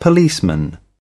policeman.